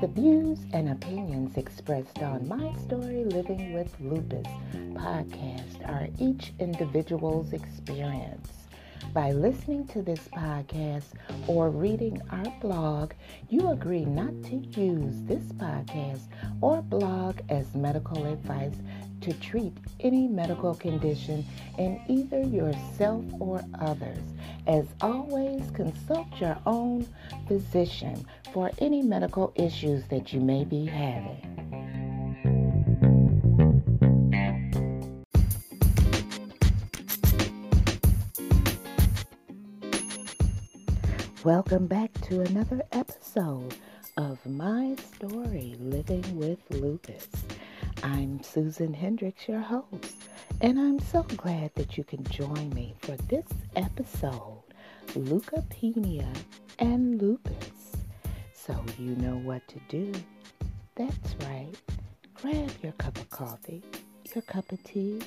The views and opinions expressed on My Story Living with Lupus podcast are each individual's experience. By listening to this podcast or reading our blog, you agree not to use this podcast or blog as medical advice to treat any medical condition in either yourself or others. As always, consult your own physician for any medical issues that you may be having. Welcome back to another episode of My Story Living with Lupus. I'm Susan Hendrix, your host, and I'm so glad that you can join me for this episode Leukopenia and Lupus. So you know what to do. That's right. Grab your cup of coffee, your cup of tea,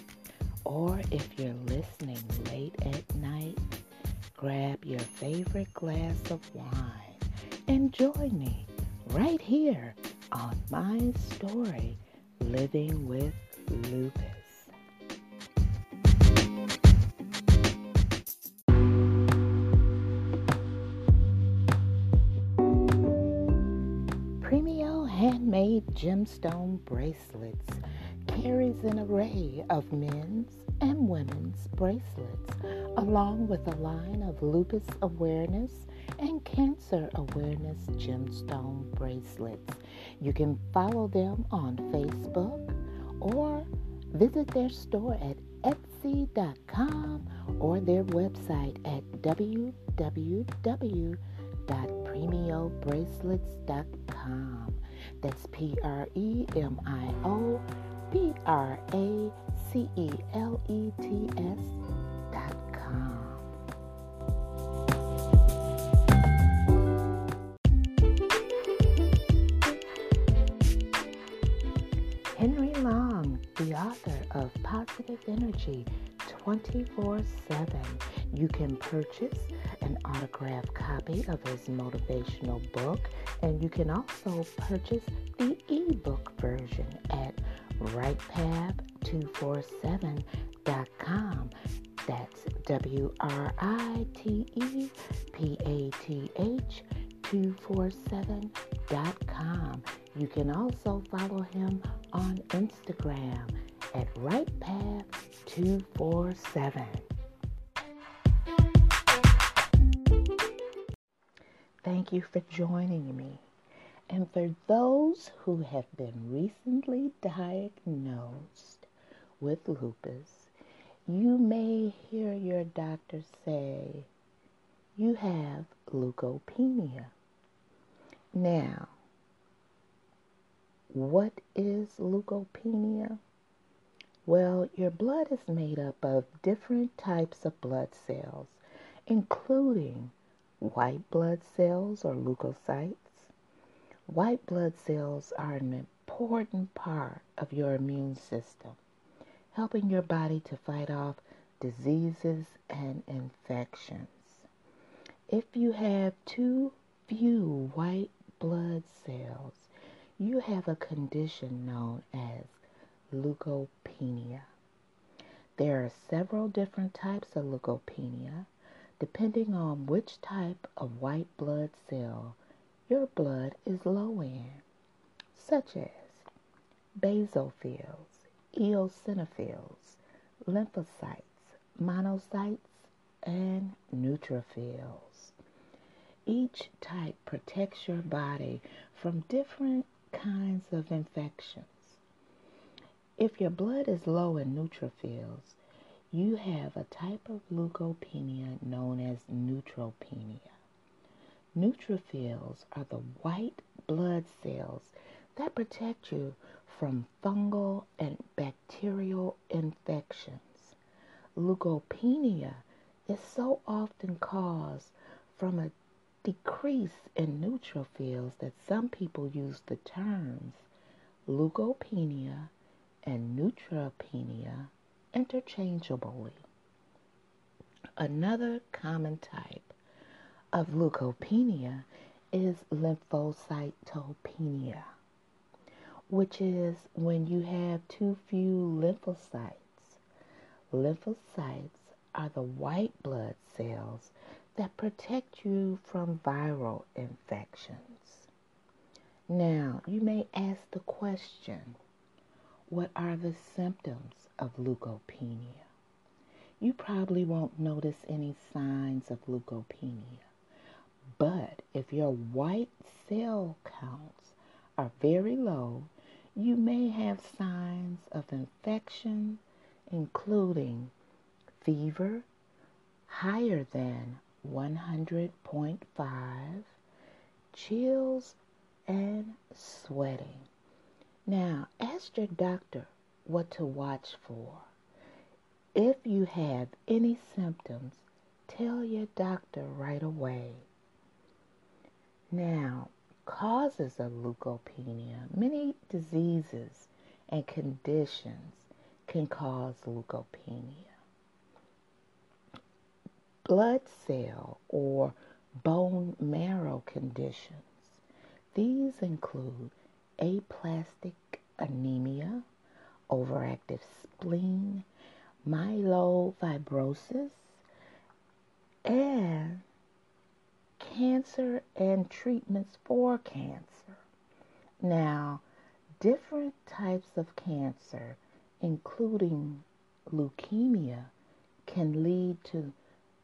or if you're listening late at night, grab your favorite glass of wine and join me right here on my story, Living with Lupus. Premio handmade gemstone bracelets carries an array of men's and women's bracelets, along with a line of lupus awareness and cancer awareness gemstone bracelets. You can follow them on Facebook or visit their store at etsy.com or their website at www.premiobracelets.com. That's P R E M I O B R A C E L E T S Positive Energy 24 7. You can purchase an autographed copy of his motivational book, and you can also purchase the ebook version at rightpath247.com. That's W R I T E P A T H 247.com. You can also follow him on Instagram at Right Path 247. Thank you for joining me. And for those who have been recently diagnosed with lupus, you may hear your doctor say you have leukopenia. Now, what is leukopenia? Well, your blood is made up of different types of blood cells, including white blood cells or leukocytes. White blood cells are an important part of your immune system, helping your body to fight off diseases and infections. If you have too few white blood cells, you have a condition known as leukopenia. There are several different types of leukopenia depending on which type of white blood cell your blood is low in, such as basophils, eosinophils, lymphocytes, monocytes, and neutrophils. Each type protects your body from different kinds of infections. If your blood is low in neutrophils, you have a type of leukopenia known as neutropenia. Neutrophils are the white blood cells that protect you from fungal and bacterial infections. Leukopenia is so often caused from a decrease in neutrophils that some people use the terms leukopenia and neutropenia interchangeably. Another common type of leukopenia is lymphocytopenia, which is when you have too few lymphocytes. Lymphocytes are the white blood cells that protect you from viral infections. Now, you may ask the question what are the symptoms of leukopenia? You probably won't notice any signs of leukopenia. But if your white cell counts are very low, you may have signs of infection, including fever higher than 100.5, chills, and sweating. Now, ask your doctor what to watch for. If you have any symptoms, tell your doctor right away. Now, causes of leukopenia. Many diseases and conditions can cause leukopenia blood cell or bone marrow conditions. These include aplastic anemia, overactive spleen, myelofibrosis, and cancer and treatments for cancer. Now, different types of cancer, including leukemia, can lead to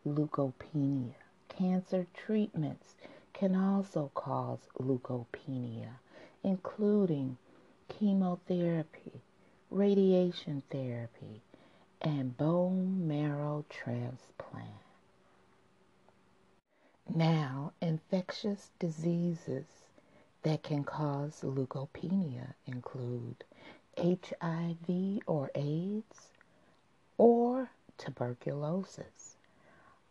leukopenia. Cancer treatments can also cause leukopenia, including chemotherapy, radiation therapy, and bone marrow transplant. Now, infectious diseases that can cause leukopenia include HIV or AIDS or tuberculosis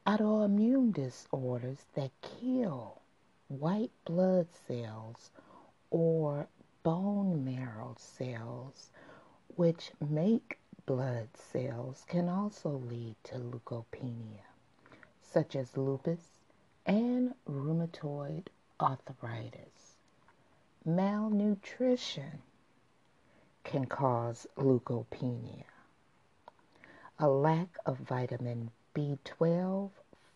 autoimmune disorders that kill white blood cells or bone marrow cells, which make blood cells, can also lead to leukopenia, such as lupus and rheumatoid arthritis. Malnutrition can cause leukopenia. A lack of vitamin B12,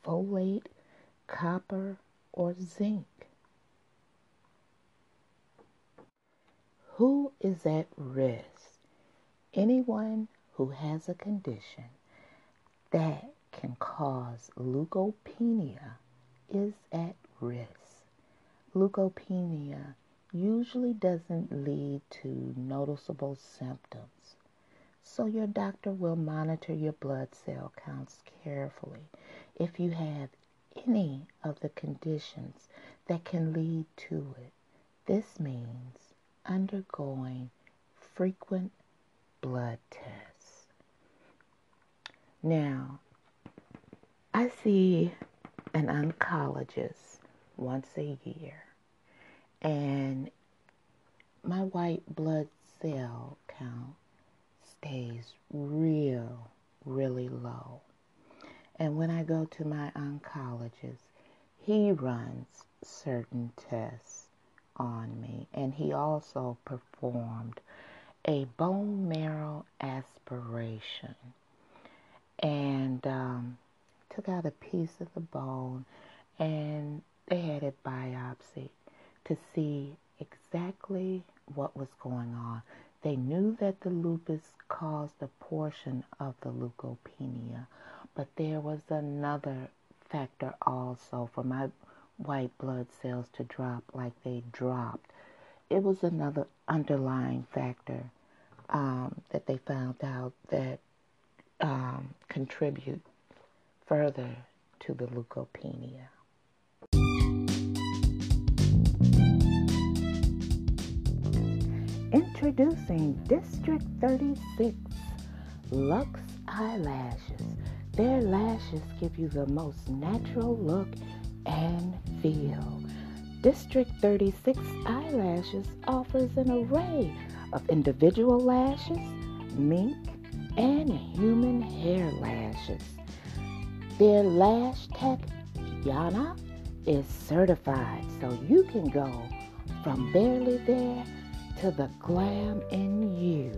folate, copper, or zinc. Who is at risk? Anyone who has a condition that can cause leukopenia is at risk. Leukopenia usually doesn't lead to noticeable symptoms so your doctor will monitor your blood cell counts carefully. If you have any of the conditions that can lead to it, this means undergoing frequent blood tests. Now, I see an oncologist once a year, and my white blood cell count stays real, really low. And when I go to my oncologist, he runs certain tests on me. And he also performed a bone marrow aspiration and um, took out a piece of the bone and they had it biopsy to see exactly what was going on. They knew that the lupus caused a portion of the leukopenia, but there was another factor also for my white blood cells to drop like they dropped. It was another underlying factor um, that they found out that um, contribute further to the leukopenia. Introducing District 36 Lux Eyelashes. Their lashes give you the most natural look and feel. District 36 Eyelashes offers an array of individual lashes, mink, and human hair lashes. Their lash tech, Yana, is certified, so you can go from barely there to the glam in you.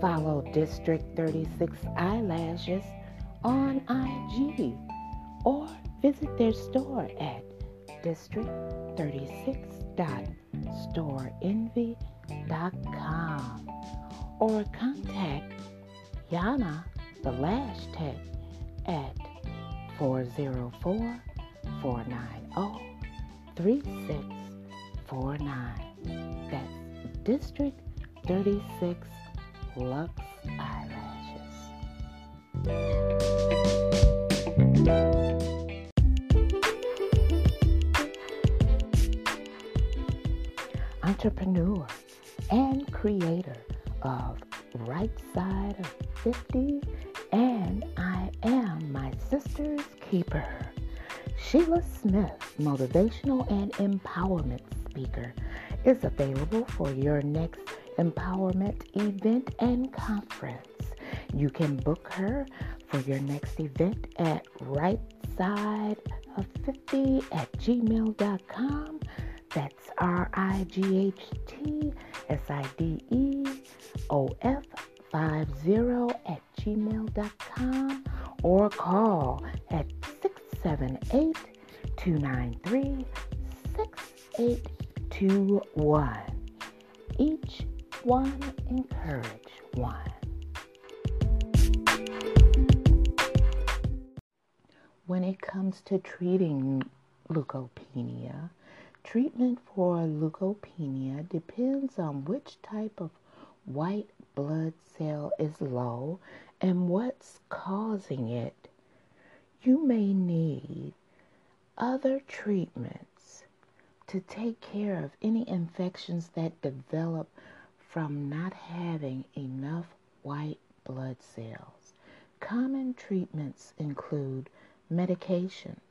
Follow District 36 Eyelashes on IG or visit their store at district36.storenvy.com or contact Yana, the Lash Tech, at 404 490 3649. That's District 36 Lux Eyelashes. Entrepreneur and creator of Right Side of 50 and I am my sister's keeper. Sheila Smith, motivational and empowerment speaker, is available for your next empowerment event and conference. You can book her for your next event at right side of 50 at gmail.com. That's R I G H T S I D E O F 50 at gmail.com or call at 678 293 6821. Each one encourage one. When it comes to treating leukopenia, treatment for leukopenia depends on which type of white blood cell is low and what's causing it. You may need other treatments to take care of any infections that develop from not having enough white blood cells. Common treatments include medications.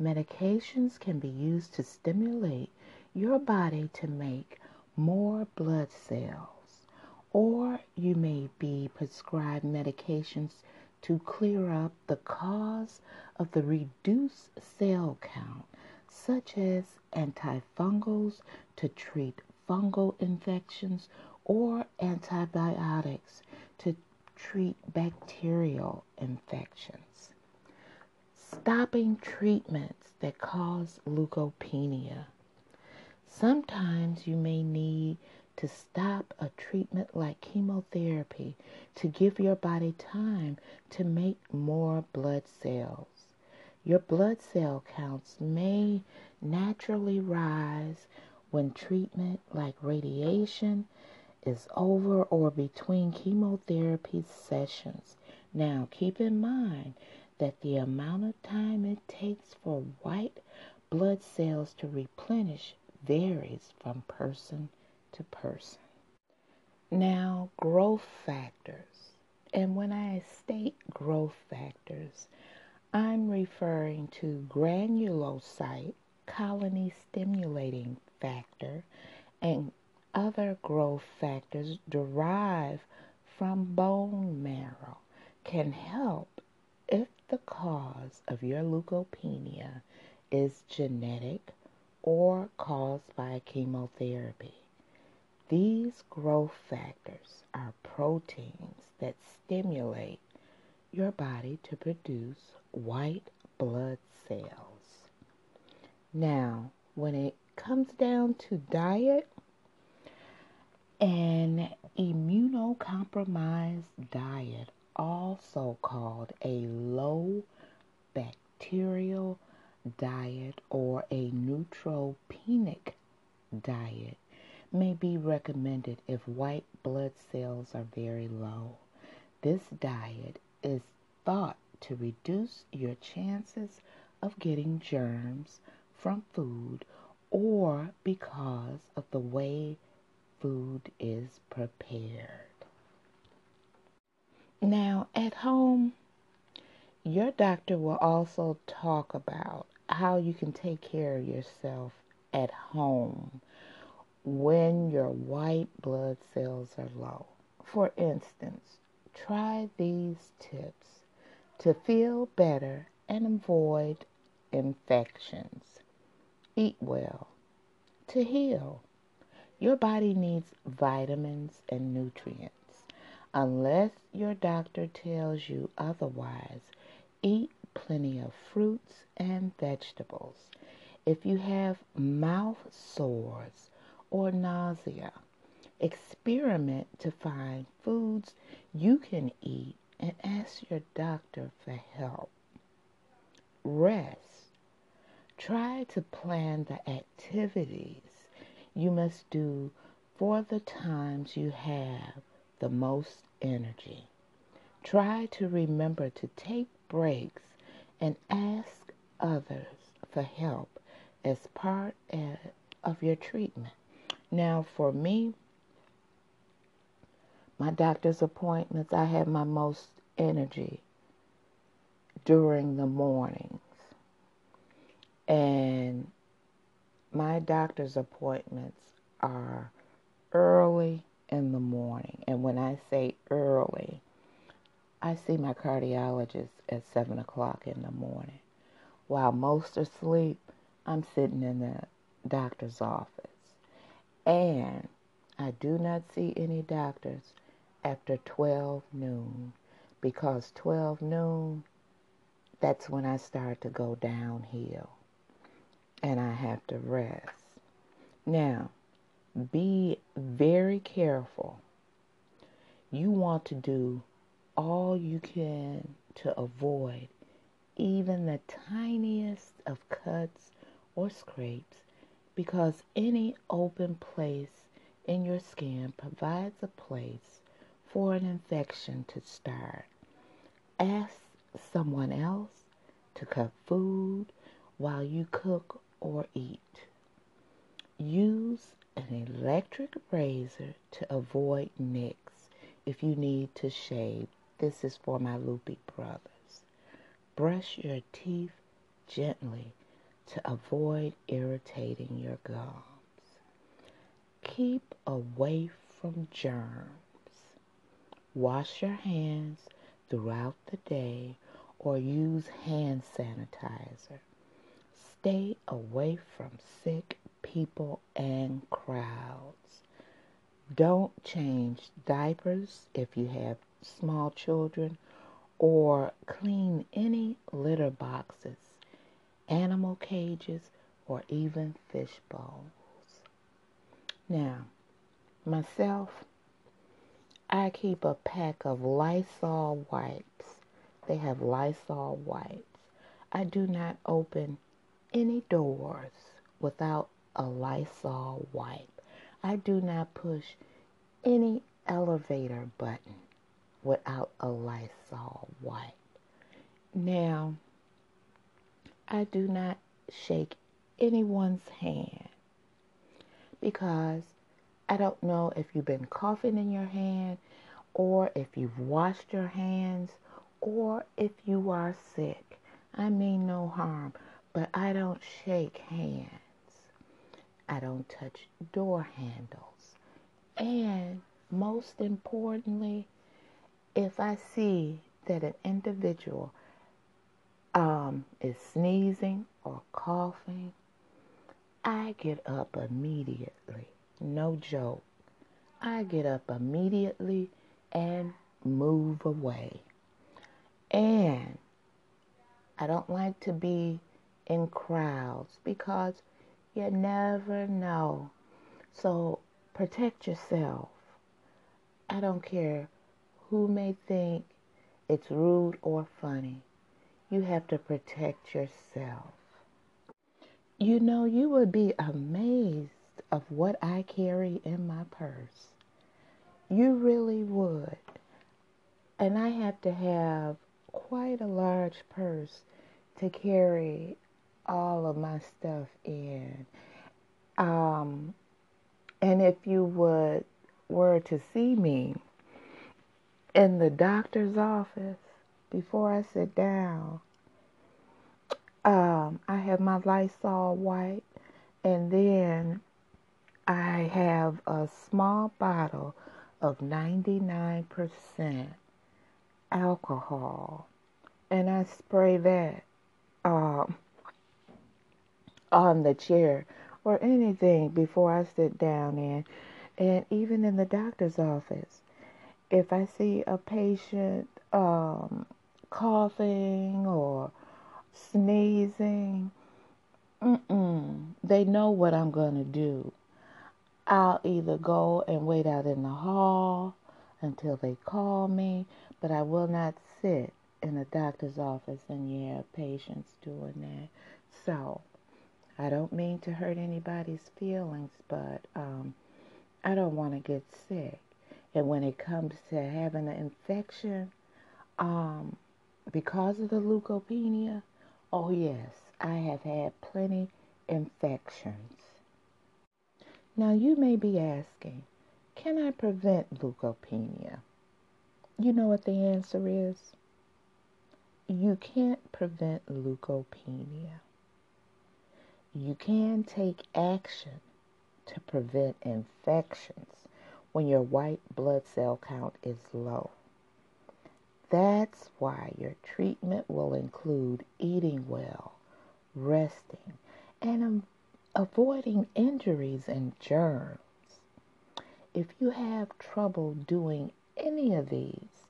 Medications can be used to stimulate your body to make more blood cells, or you may be prescribed medications to clear up the cause of the reduced cell count, such as antifungals to treat fungal infections or antibiotics to treat bacterial infections. Stopping treatments that cause leukopenia. Sometimes you may need to stop a treatment like chemotherapy to give your body time to make more blood cells. Your blood cell counts may naturally rise when treatment like radiation is over or between chemotherapy sessions. Now, keep in mind that the amount of time it takes for white blood cells to replenish varies from person to person. Now, growth factors. And when I state growth factors, I'm referring to granulocyte colony stimulating factor, and other growth factors derived from bone marrow can help if the cause of your leukopenia is genetic or caused by chemotherapy. These growth factors are proteins that stimulate your body to produce white blood cells. Now, when it comes down to diet, an immunocompromised diet, also called a low bacterial diet or a neutropenic diet, may be recommended if white blood cells are very low. This diet is thought to reduce your chances of getting germs from food or because of the way food is prepared. Now, at home, your doctor will also talk about how you can take care of yourself at home when your white blood cells are low. For instance, try these tips to feel better and avoid infections. Eat well to heal. Your body needs vitamins and nutrients. Unless your doctor tells you otherwise, eat plenty of fruits and vegetables. If you have mouth sores or nausea, experiment to find foods you can eat and ask your doctor for help. Rest. Try to plan the activities you must do for the times you have the most energy. Try to remember to take breaks and ask others for help as part of your treatment. Now, for me, my doctor's appointments, I have my most energy during the mornings. And my doctor's appointments are early in the morning. And when I say early, I see my cardiologist at 7 o'clock in the morning. While most are asleep, I'm sitting in the doctor's office. And I do not see any doctors after 12 noon because 12 noon, that's when I start to go downhill and I have to rest. Now, be very careful. You want to do all you can to avoid even the tiniest of cuts or scrapes because any open place in your skin provides a place for an infection to start. Ask someone else to cut food while you cook or eat. Use an electric razor to avoid nicks if you need to shave. This is for my loopy brothers. Brush your teeth gently to avoid irritating your gums. Keep away from germs. Wash your hands throughout the day or use hand sanitizer. Stay away from sick people and crowds. Don't change diapers if you have small children or clean any litter boxes, animal cages, or even fish bowls. Now, myself, I keep a pack of Lysol wipes. They have Lysol wipes. I do not open any doors without a Lysol wipe. I do not push any elevator button without a Lysol wipe. Now, I do not shake anyone's hand because I don't know if you've been coughing in your hand or if you've washed your hands or if you are sick. I mean no harm, but I don't shake hands. I don't touch door handles. And most importantly, if I see that an individual um, is sneezing or coughing, I get up immediately. No joke. I get up immediately and move away. And I don't like to be in crowds because you never know. So protect yourself. I don't care who may think it's rude or funny. You have to protect yourself. You know, you would be amazed of what I carry in my purse. You really would. And I have to have quite a large purse to carry all of my stuff in. Um, and if you would were to see me in the doctor's office before I sit down, um, I have my Lysol wipe, and then I have a small bottle of 99% alcohol, and I spray that um, on the chair or anything before I sit down in. And even in the doctor's office, if I see a patient um, coughing or sneezing, they know what I'm going to do. I'll either go and wait out in the hall until they call me, but I will not sit in a doctor's office and hear patients doing that. So, I don't mean to hurt anybody's feelings, but um, I don't want to get sick. And when it comes to having an infection, um, because of the leukopenia, oh yes, I have had plenty infections. Now you may be asking, can I prevent leukopenia? You know what the answer is? You can't prevent leukopenia. You can take action to prevent infections when your white blood cell count is low. That's why your treatment will include eating well, resting, and avoiding injuries and germs. If you have trouble doing any of these,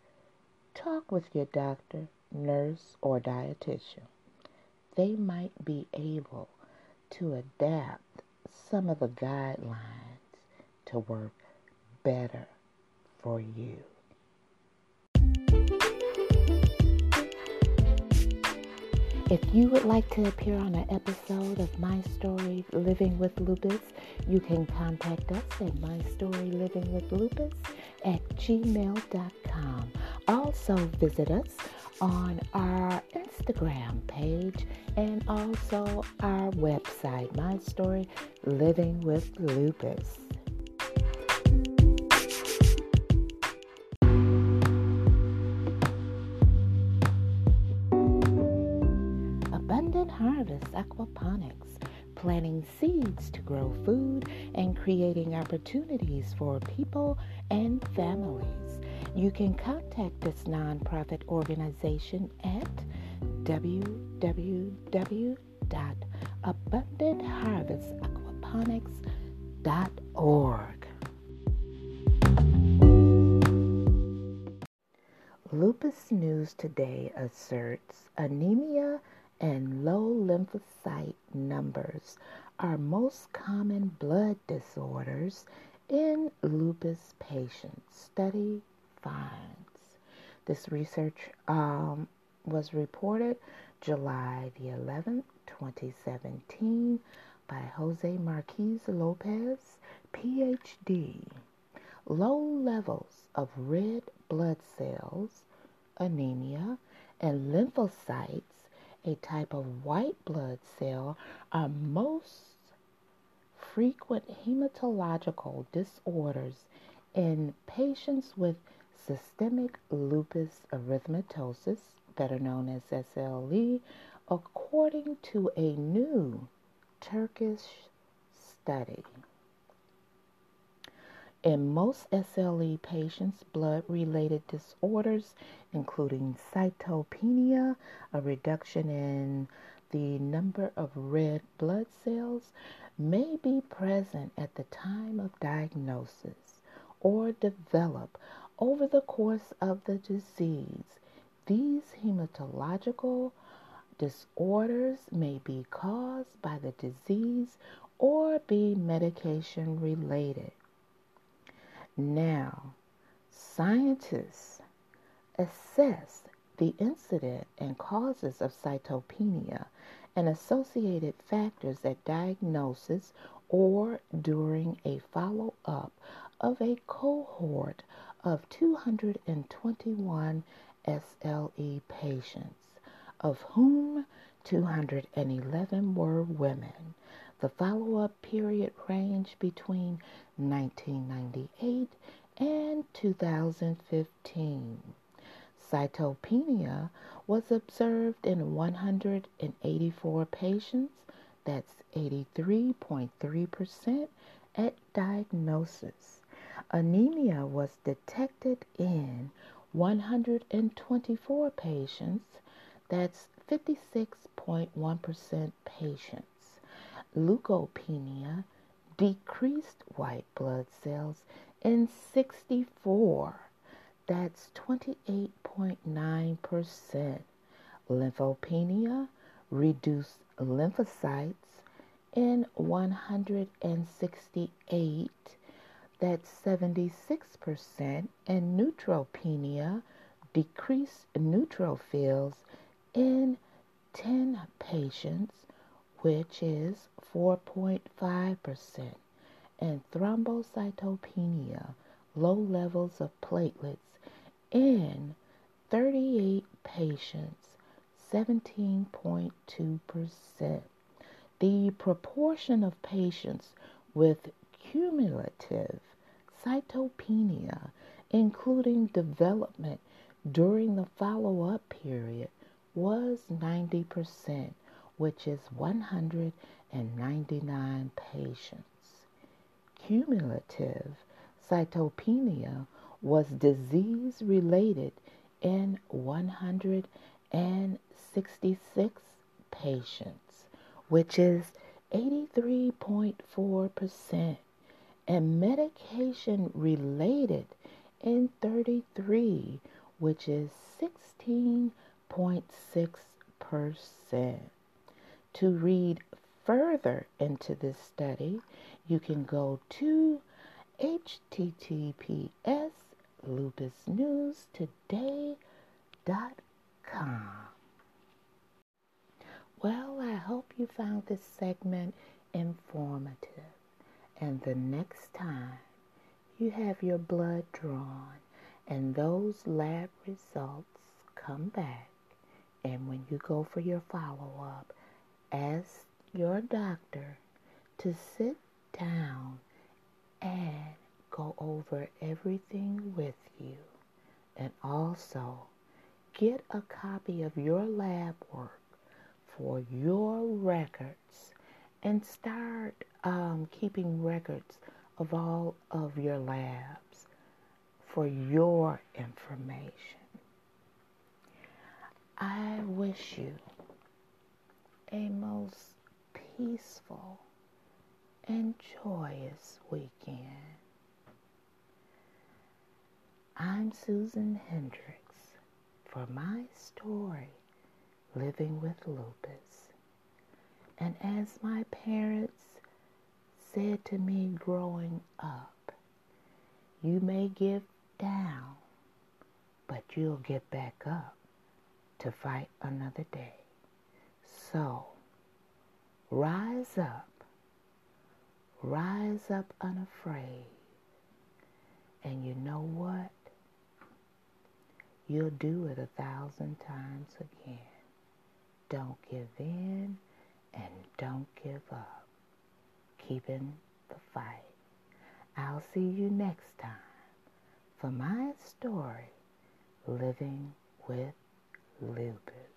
talk with your doctor, nurse, or dietitian. They might be able to adapt some of the guidelines to work better for you. If you would like to appear on an episode of My Story Living with Lupus, you can contact us at mystorylivingwithlupus at gmail.com. Also visit us on our Instagram page and also our website, My Story Living with Lupus. Abundant Harvest Aquaponics, planting seeds to grow food and creating opportunities for people and families. You can contact this nonprofit organization at www.abundantharvestaquaponics.org. Lupus News Today asserts anemia and low lymphocyte numbers are most common blood disorders in lupus patients. Study finds. This research um, was reported July the 11th, 2017 by Jose Marques Lopes, PhD. Low levels of red blood cells, anemia, and lymphocytes a type of white blood cell, are most frequent hematological disorders in patients with systemic lupus erythematosus, better known as SLE, according to a new Turkish study. In most SLE patients, blood related disorders, including cytopenia, a reduction in the number of red blood cells, may be present at the time of diagnosis or develop over the course of the disease. These hematological disorders may be caused by the disease or be medication related. Now, scientists assess the incident and causes of cytopenia and associated factors at diagnosis or during a follow up of a cohort of 221 SLE patients, of whom 211 were women. The follow up period ranged between 1998 and 2015. Cytopenia was observed in 184 patients, that's 83.3% at diagnosis. Anemia was detected in 124 patients, that's 56.1% patients. leukopenia decreased white blood cells in 64. That's 28.9%. Lymphopenia reduced lymphocytes in 168. That's 76%. And neutropenia decreased neutrophils in 10 patients, which is 4.5%. And thrombocytopenia, low levels of platelets in 38 patients, 17.2%. The proportion of patients with cumulative cytopenia, including development during the follow up period, was 90%, which is 199 patients. Cumulative cytopenia was disease related in 166 patients, which is 83.4%, and medication related in 33, which is 16.6%. To read further into this study, you can go to https lupusnewstoday.com. Well, I hope you found this segment informative. And the next time you have your blood drawn and those lab results come back, and when you go for your follow up, ask your doctor to sit down and go over everything with you. And also get a copy of your lab work for your records and start um, keeping records of all of your labs for your information. I wish you a most peaceful and joyous weekend. I'm Susan Hendrix for my story, Living with Lupus. And as my parents said to me growing up, you may give down, but you'll get back up to fight another day. So, rise up, rise up unafraid. And you know what? You'll do it a thousand times again. Don't give in and don't give up. Keeping the fight. I'll see you next time for my story, Living with Lupus.